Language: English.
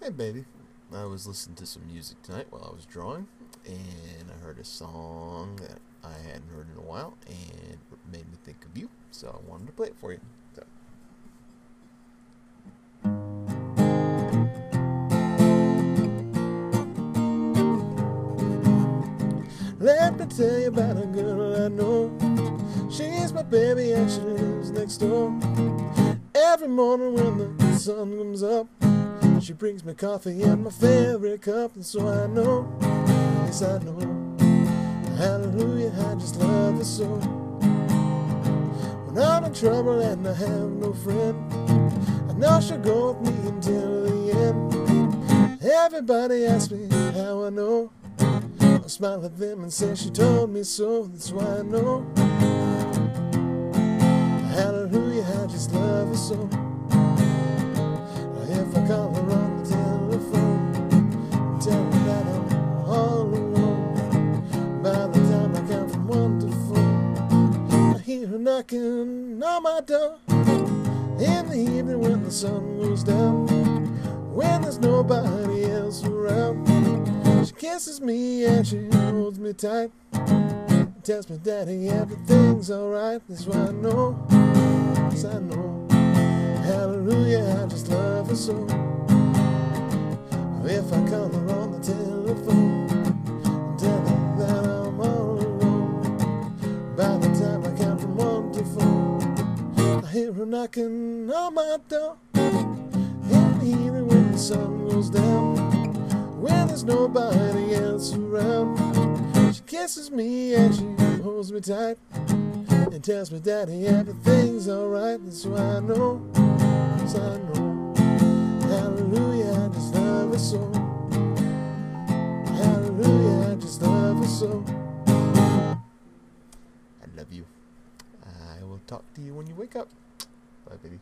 Hey, baby. I was listening to some music tonight while I was drawing, and I heard a song that I hadn't heard in a while, and it made me think of you, so I wanted to play it for you. So. Let me tell you about a girl I know. She's my baby and she lives next door. Every morning when the sun comes up, she brings me coffee in my favorite cup, and so I know, yes I know, hallelujah, I just love her so. When I'm in trouble and I have no friend, I know she'll go with me until the end. Everybody asks me how I know. I smile at them and say she told me so. That's why I know. By the time I count from one I hear her knocking on my door. In the evening when the sun goes down, when there's nobody else around, she kisses me and she holds me tight. Tells me, Daddy, everything's alright. That's why I know, yes I know. Hallelujah, I just love her so. If I call her on the telephone, and tell her that I'm all alone. By the time I count from one to four, I hear her knocking on my door. The evening when the sun goes down, when there's nobody else around, she kisses me and she holds me tight and tells me, Daddy, everything's alright. That's why I know, so. Hallelujah, I just love her so. I love you. I will talk to you when you wake up. Bye, baby.